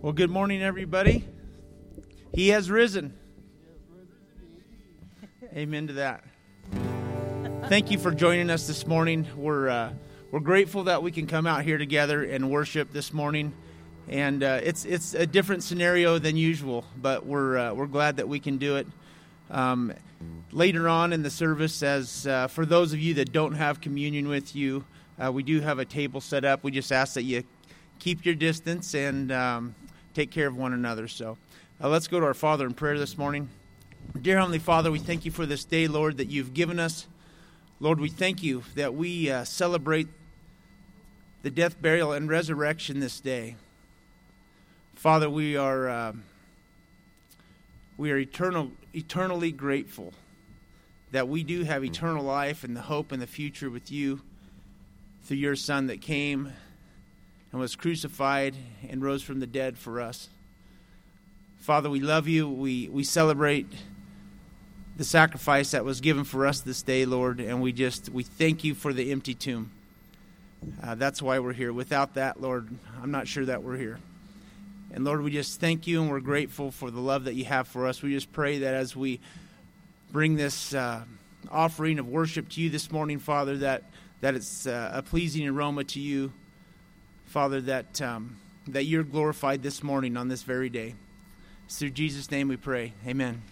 Well, good morning, everybody. He has risen. Amen to that. Thank you for joining us this morning. We're uh, we're grateful that we can come out here together and worship this morning, and uh, it's it's a different scenario than usual, but we're uh, we're glad that we can do it. Um, later on in the service, as uh, for those of you that don't have communion with you, uh, we do have a table set up. We just ask that you keep your distance and um, take care of one another. So uh, let's go to our Father in prayer this morning. Dear Heavenly Father, we thank you for this day, Lord, that you've given us. Lord, we thank you that we uh, celebrate the death, burial, and resurrection this day. Father, we are uh, we are eternal, eternally grateful that we do have eternal life and the hope and the future with you through your Son that came and was crucified and rose from the dead for us. Father, we love you. We, we celebrate the sacrifice that was given for us this day, Lord, and we just we thank you for the empty tomb. Uh, that's why we're here. Without that, Lord, I'm not sure that we're here. And Lord, we just thank you and we're grateful for the love that you have for us. We just pray that as we bring this uh, offering of worship to you this morning, Father, that, that it's uh, a pleasing aroma to you. Father, that, um, that you're glorified this morning on this very day. It's through Jesus' name we pray. Amen.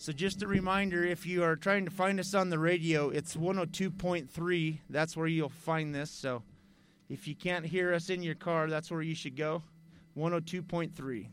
So, just a reminder if you are trying to find us on the radio, it's 102.3. That's where you'll find this. So, if you can't hear us in your car, that's where you should go 102.3.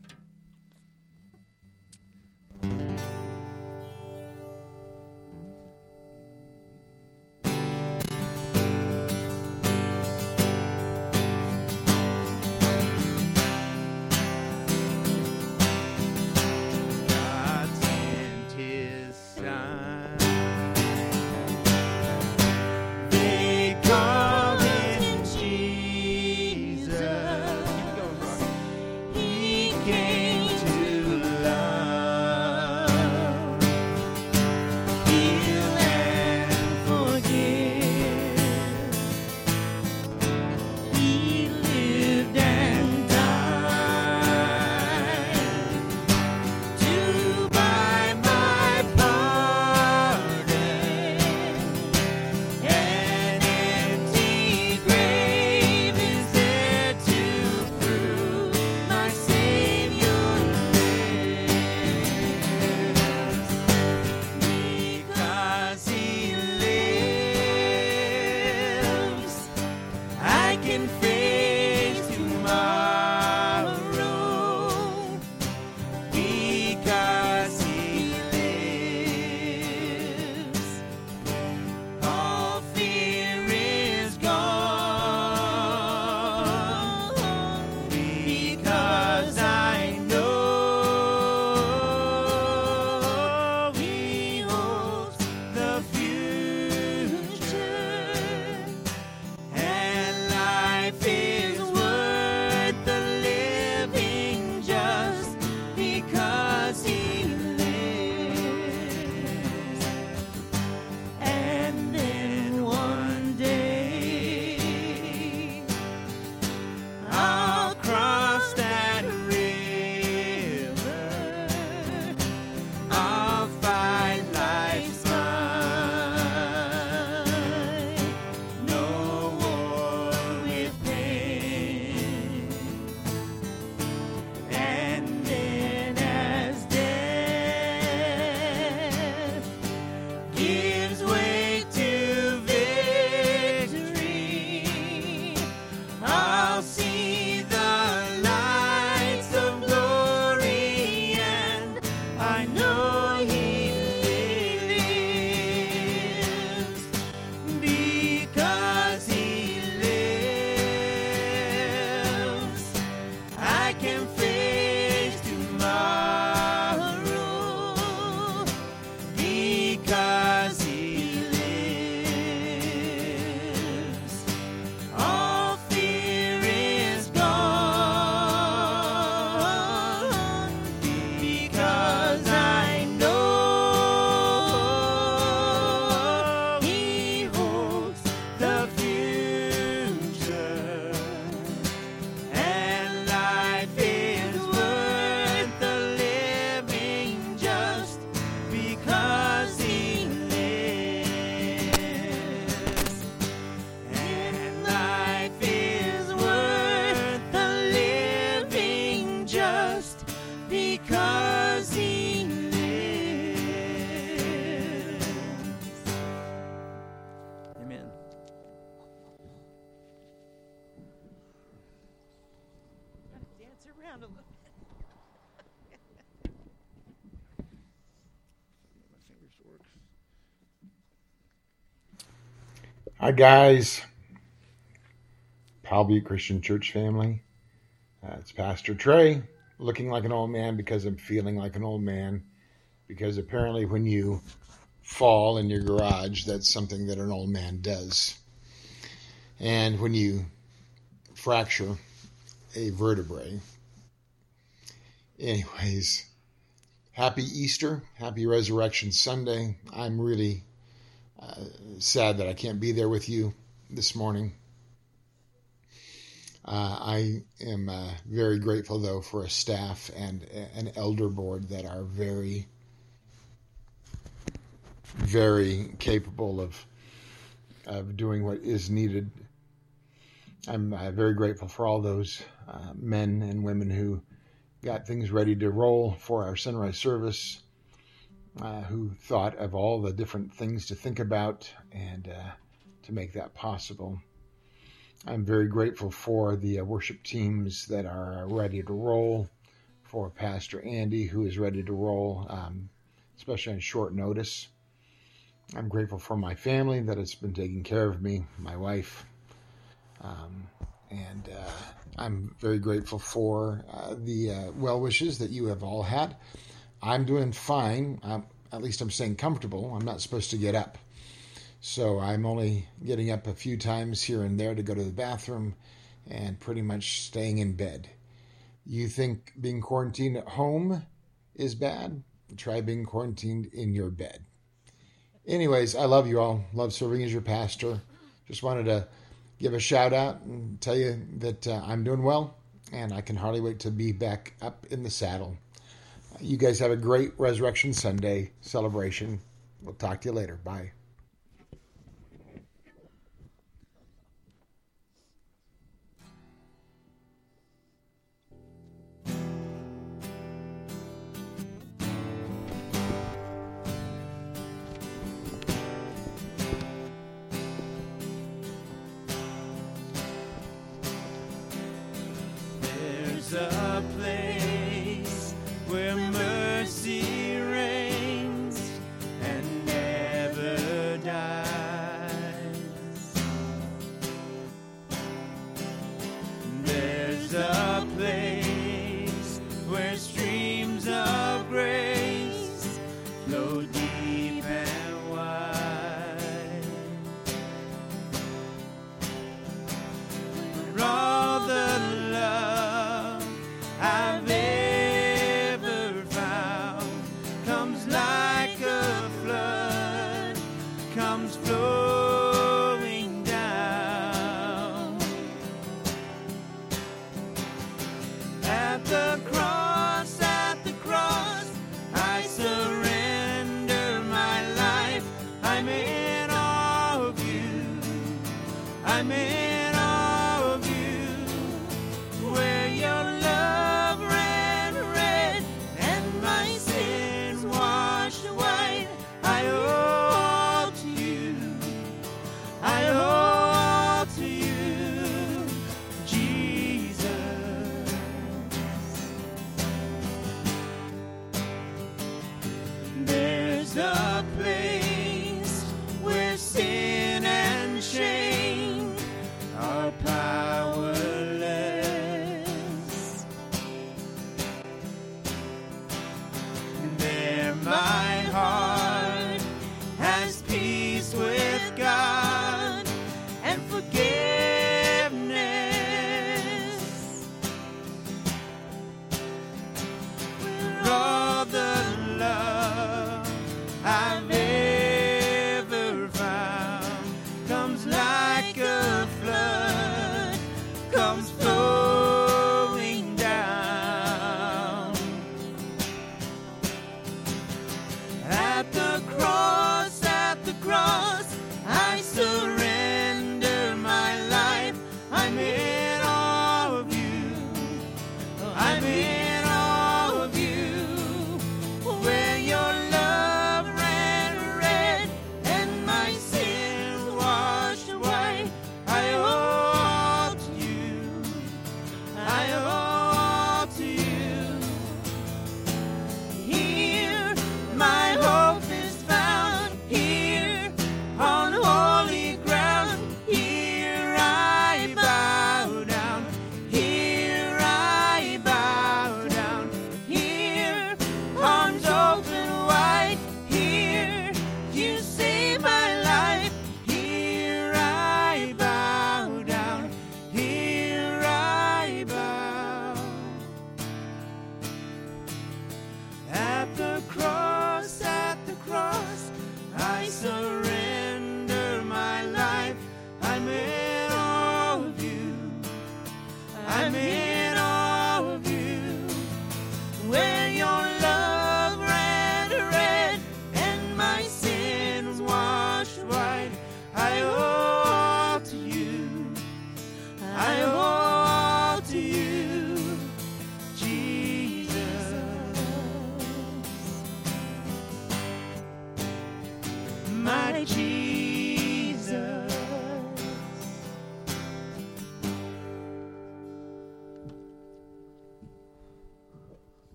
Hi, guys. Powell Christian Church family. Uh, it's Pastor Trey, looking like an old man because I'm feeling like an old man. Because apparently, when you fall in your garage, that's something that an old man does. And when you fracture a vertebrae, anyways, happy Easter, happy Resurrection Sunday. I'm really uh, sad that I can't be there with you this morning. Uh, I am uh, very grateful, though, for a staff and an elder board that are very, very capable of of doing what is needed. I'm uh, very grateful for all those uh, men and women who got things ready to roll for our sunrise service uh, who thought of all the different things to think about and uh, to make that possible. I'm very grateful for the uh, worship teams that are ready to roll, for Pastor Andy, who is ready to roll, um, especially on short notice. I'm grateful for my family that has been taking care of me, my wife. Um, and uh, I'm very grateful for uh, the uh, well wishes that you have all had. I'm doing fine. I'm, at least I'm staying comfortable. I'm not supposed to get up. So I'm only getting up a few times here and there to go to the bathroom and pretty much staying in bed. You think being quarantined at home is bad? Try being quarantined in your bed. Anyways, I love you all. Love serving as your pastor. Just wanted to give a shout out and tell you that uh, I'm doing well and I can hardly wait to be back up in the saddle. You guys have a great Resurrection Sunday celebration. We'll talk to you later. Bye.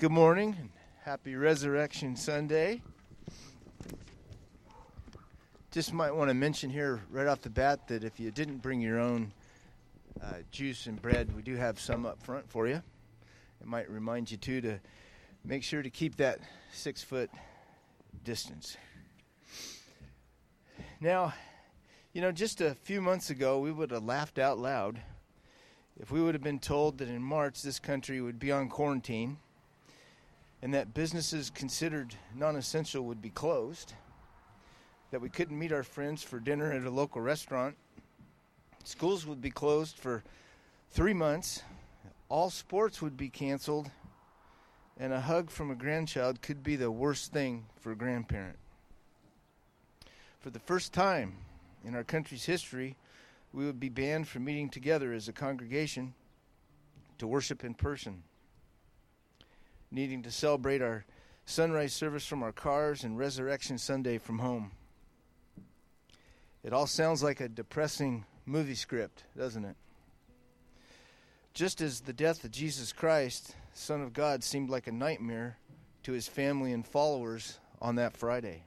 Good morning and happy Resurrection Sunday. Just might want to mention here right off the bat that if you didn't bring your own uh, juice and bread, we do have some up front for you. It might remind you too to make sure to keep that six foot distance. Now, you know, just a few months ago, we would have laughed out loud if we would have been told that in March this country would be on quarantine and that businesses considered non essential would be closed, that we couldn't meet our friends for dinner at a local restaurant, schools would be closed for three months, all sports would be canceled, and a hug from a grandchild could be the worst thing for a grandparent. For the first time in our country's history, we would be banned from meeting together as a congregation to worship in person needing to celebrate our sunrise service from our cars and Resurrection Sunday from home. It all sounds like a depressing movie script, doesn't it? Just as the death of Jesus Christ, Son of God, seemed like a nightmare to his family and followers on that Friday.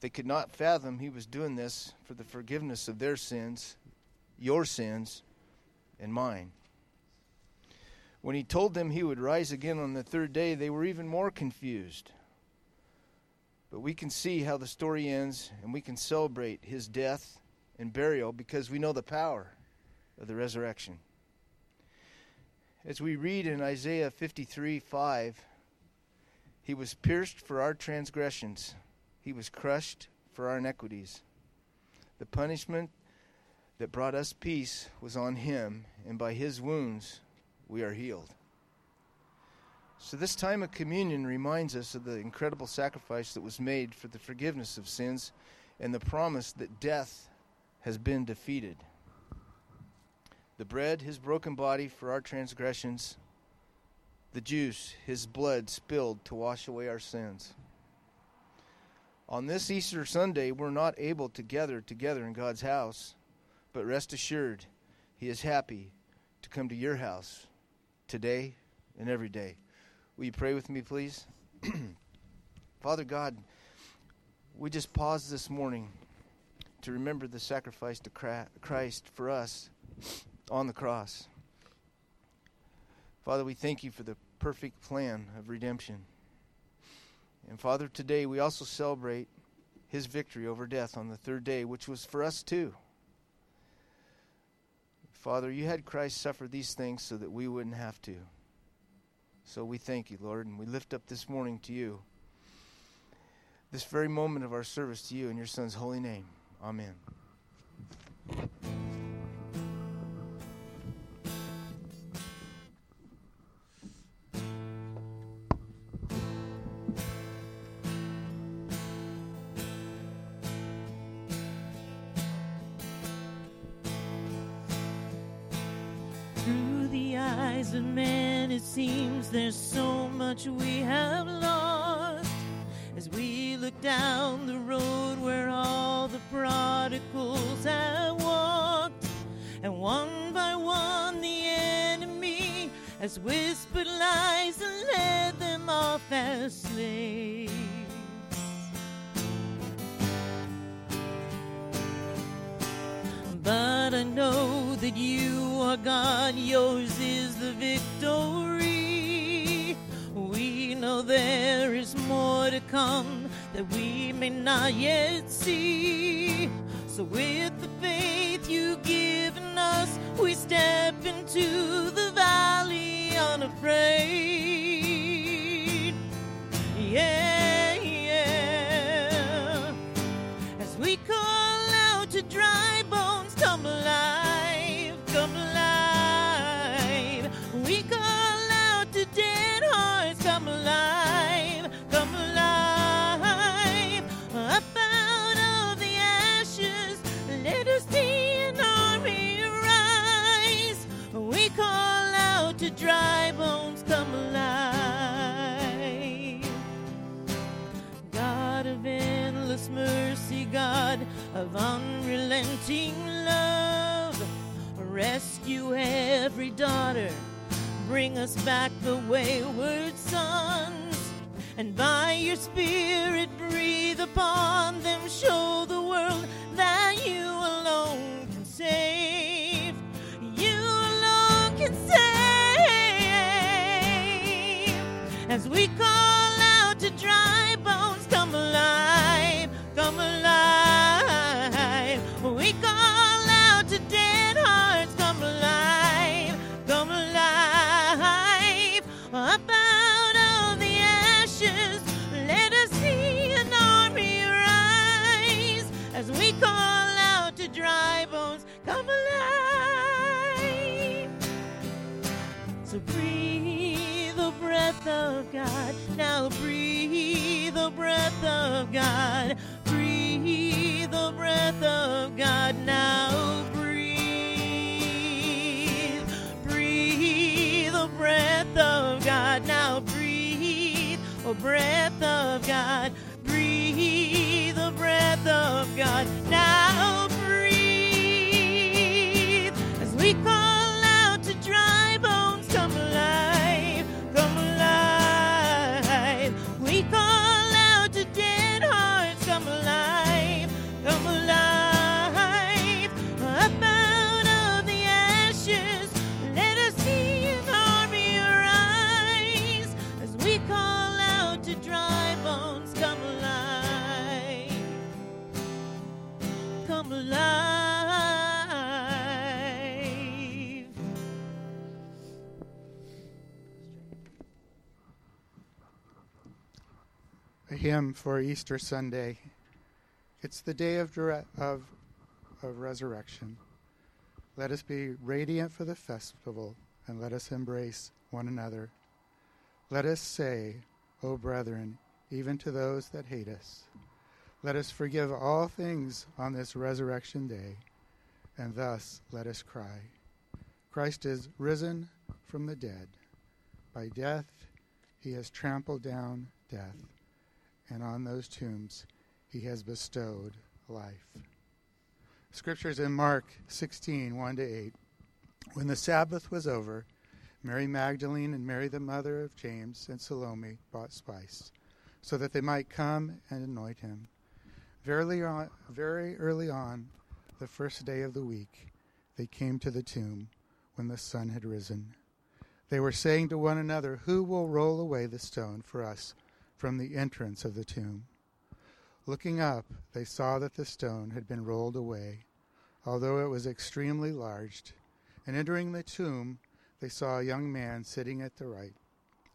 They could not fathom he was doing this for the forgiveness of their sins, your sins, and mine. When he told them he would rise again on the third day, they were even more confused. But we can see how the story ends, and we can celebrate his death and burial because we know the power of the resurrection. As we read in Isaiah 53 5, he was pierced for our transgressions, he was crushed for our iniquities. The punishment that brought us peace was on him, and by his wounds we are healed. So, this time of communion reminds us of the incredible sacrifice that was made for the forgiveness of sins and the promise that death has been defeated. The bread, his broken body for our transgressions, the juice, his blood spilled to wash away our sins. On this Easter Sunday, we're not able to gather together in God's house, but rest assured, he is happy to come to your house today and every day. Will you pray with me, please? Father God, we just pause this morning to remember the sacrifice to Christ for us on the cross. Father, we thank you for the perfect plan of redemption. And Father, today we also celebrate his victory over death on the third day, which was for us too. Father, you had Christ suffer these things so that we wouldn't have to. So we thank you, Lord, and we lift up this morning to you. This very moment of our service to you in your Son's holy name. Amen. That we may not yet see. So, with the faith you've given us, we step into the valley unafraid. Yeah. Mercy, God of unrelenting love. Rescue every daughter, bring us back the wayward sons. And by your Spirit, breathe upon them, show the world that you alone can save. God. Breathe the breath of God. Now breathe. Breathe the breath of God. Now breathe. Oh, breath of God. Hymn for Easter Sunday. It's the day of, dire- of, of resurrection. Let us be radiant for the festival and let us embrace one another. Let us say, O brethren, even to those that hate us, let us forgive all things on this resurrection day, and thus let us cry. Christ is risen from the dead. By death, he has trampled down death and on those tombs he has bestowed life. Scriptures in Mark 16, 1 to 8. When the Sabbath was over, Mary Magdalene and Mary the mother of James and Salome bought spice, so that they might come and anoint him. Very, on, very early on, the first day of the week, they came to the tomb when the sun had risen. They were saying to one another, Who will roll away the stone for us from the entrance of the tomb? Looking up, they saw that the stone had been rolled away, although it was extremely large. And entering the tomb, they saw a young man sitting at the right,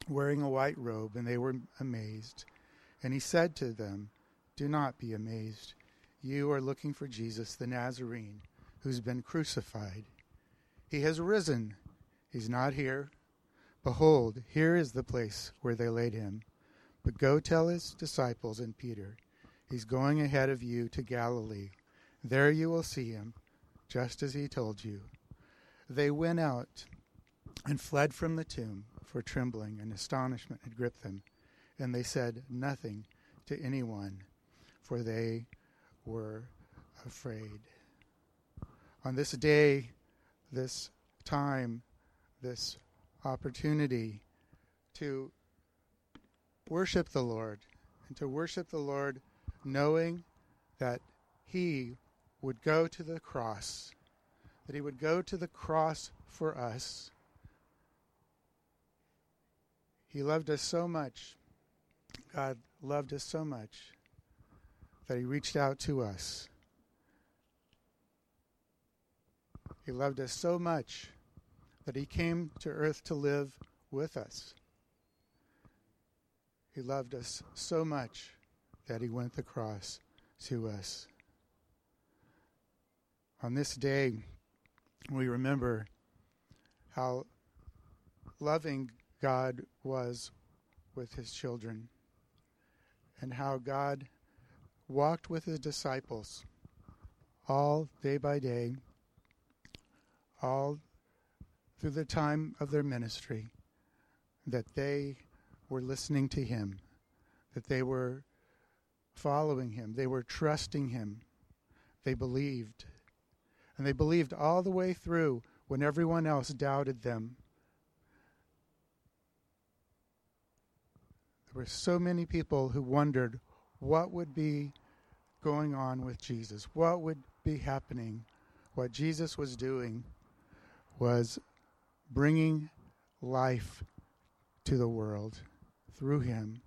wearing a white robe, and they were amazed. And he said to them, Do not be amazed. You are looking for Jesus the Nazarene, who's been crucified. He has risen. He's not here. Behold, here is the place where they laid him. But go tell his disciples and Peter, He's going ahead of you to Galilee. There you will see him, just as he told you. They went out and fled from the tomb, for trembling and astonishment had gripped them. And they said nothing to anyone, for they were afraid. On this day, this time, this opportunity to worship the Lord, and to worship the Lord knowing that He would go to the cross, that He would go to the cross for us. He loved us so much. God loved us so much that He reached out to us. He loved us so much that He came to earth to live with us. He loved us so much that He went the cross to us. On this day, we remember how loving God was with His children and how God walked with His disciples all day by day, all through the time of their ministry, that they were listening to Him, that they were following him, they were trusting him, they believed. And they believed all the way through when everyone else doubted them. There were so many people who wondered what would be going on with Jesus, what would be happening. What Jesus was doing was bringing life to the world through him.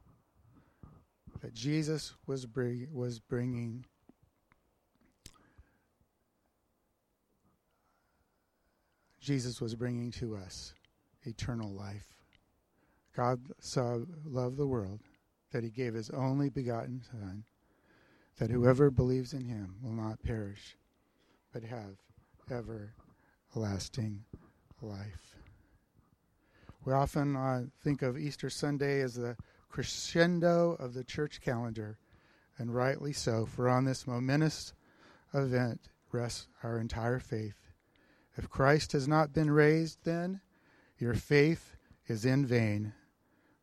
That Jesus was, bring, was bringing Jesus was bringing to us eternal life. God so loved the world that he gave his only begotten Son, that whoever believes in him will not perish, but have everlasting life. We often uh, think of Easter Sunday as the crescendo of the church calendar, and rightly so, for on this momentous event rests our entire faith. If Christ has not been raised, then your faith is in vain.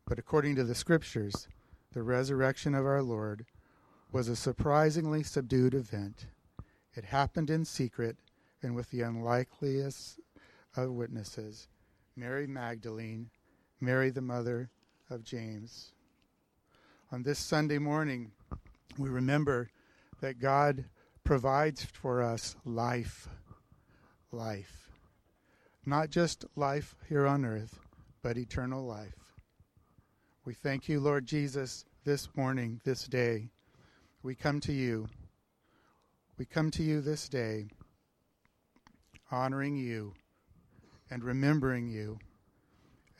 But according to the Scriptures, the resurrection of our Lord was a surprisingly subdued event. It happened in secret and with the unlikeliest of witnesses Mary Magdalene, Mary the mother of James. On this Sunday morning, we remember that God provides for us life. Life. Not just life here on earth, but eternal life. We thank you, Lord Jesus, this morning, this day. We come to you. We come to you this day, honoring you and remembering you.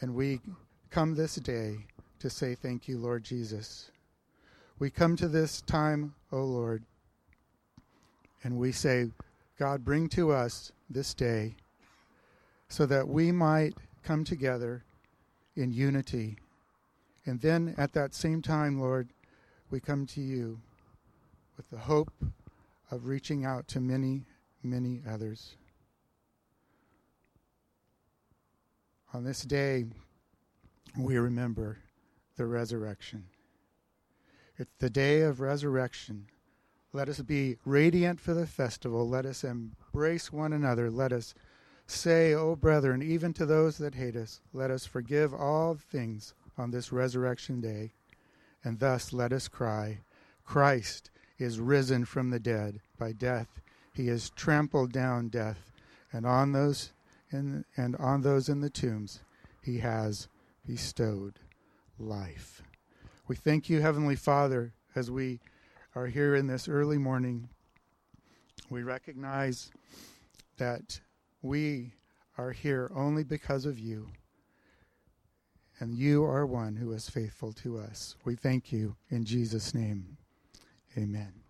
And we come this day to say thank you, Lord Jesus. We come to this time, O Lord, and we say, God, bring to us this day so that we might come together in unity. And then at that same time, Lord, we come to you with the hope of reaching out to many, many others. On this day, we remember the resurrection. It's the day of resurrection. Let us be radiant for the festival. Let us embrace one another. Let us say, O brethren, even to those that hate us, let us forgive all things on this resurrection day. And thus let us cry, Christ is risen from the dead. By death he has trampled down death, and on those in, and on those in the tombs he has bestowed life. We thank you, Heavenly Father, as we are here in this early morning. We recognize that we are here only because of you, and you are one who is faithful to us. We thank you in Jesus' name. Amen.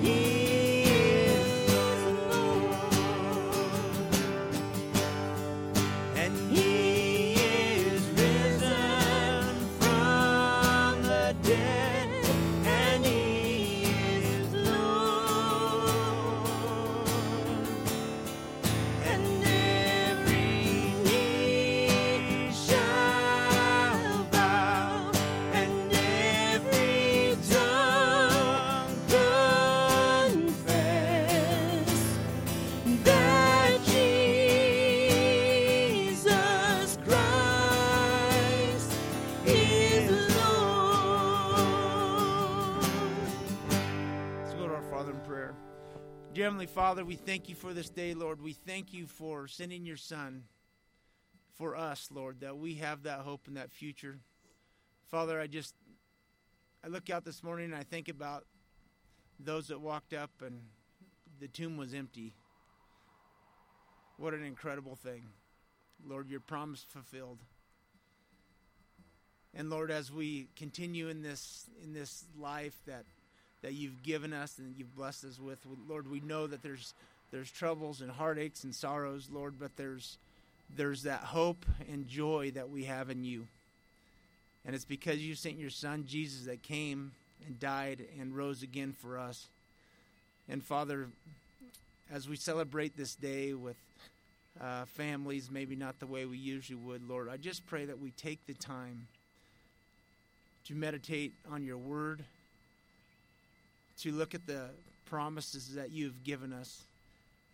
yeah. Heavenly Father, we thank you for this day, Lord. We thank you for sending your Son for us, Lord, that we have that hope and that future. Father, I just I look out this morning and I think about those that walked up and the tomb was empty. What an incredible thing. Lord, your promise fulfilled. And Lord, as we continue in this in this life that that you've given us and you've blessed us with, Lord, we know that there's there's troubles and heartaches and sorrows, Lord, but there's there's that hope and joy that we have in you. And it's because you sent your son Jesus that came and died and rose again for us. And Father, as we celebrate this day with uh, families, maybe not the way we usually would, Lord, I just pray that we take the time to meditate on your word, to look at the promises that you've given us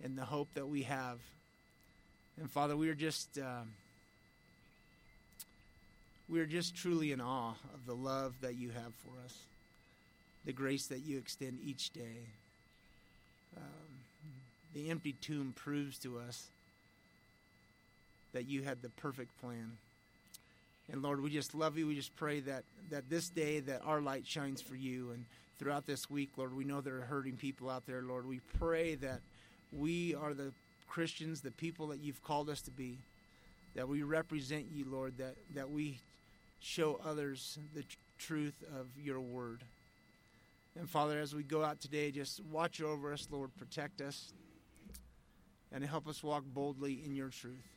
and the hope that we have. And Father, we are just uh, we are just truly in awe of the love that you have for us, the grace that you extend each day. Um, the empty tomb proves to us that you had the perfect plan. And Lord, we just love you. We just pray that, that this day that our light shines for you. And throughout this week, Lord, we know there are hurting people out there, Lord. We pray that we are the Christians, the people that you've called us to be, that we represent you, Lord, that, that we show others the tr- truth of your word. And Father, as we go out today, just watch over us, Lord, protect us, and help us walk boldly in your truth.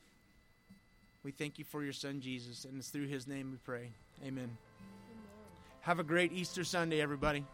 We thank you for your son Jesus, and it's through his name we pray. Amen. Have a great Easter Sunday, everybody.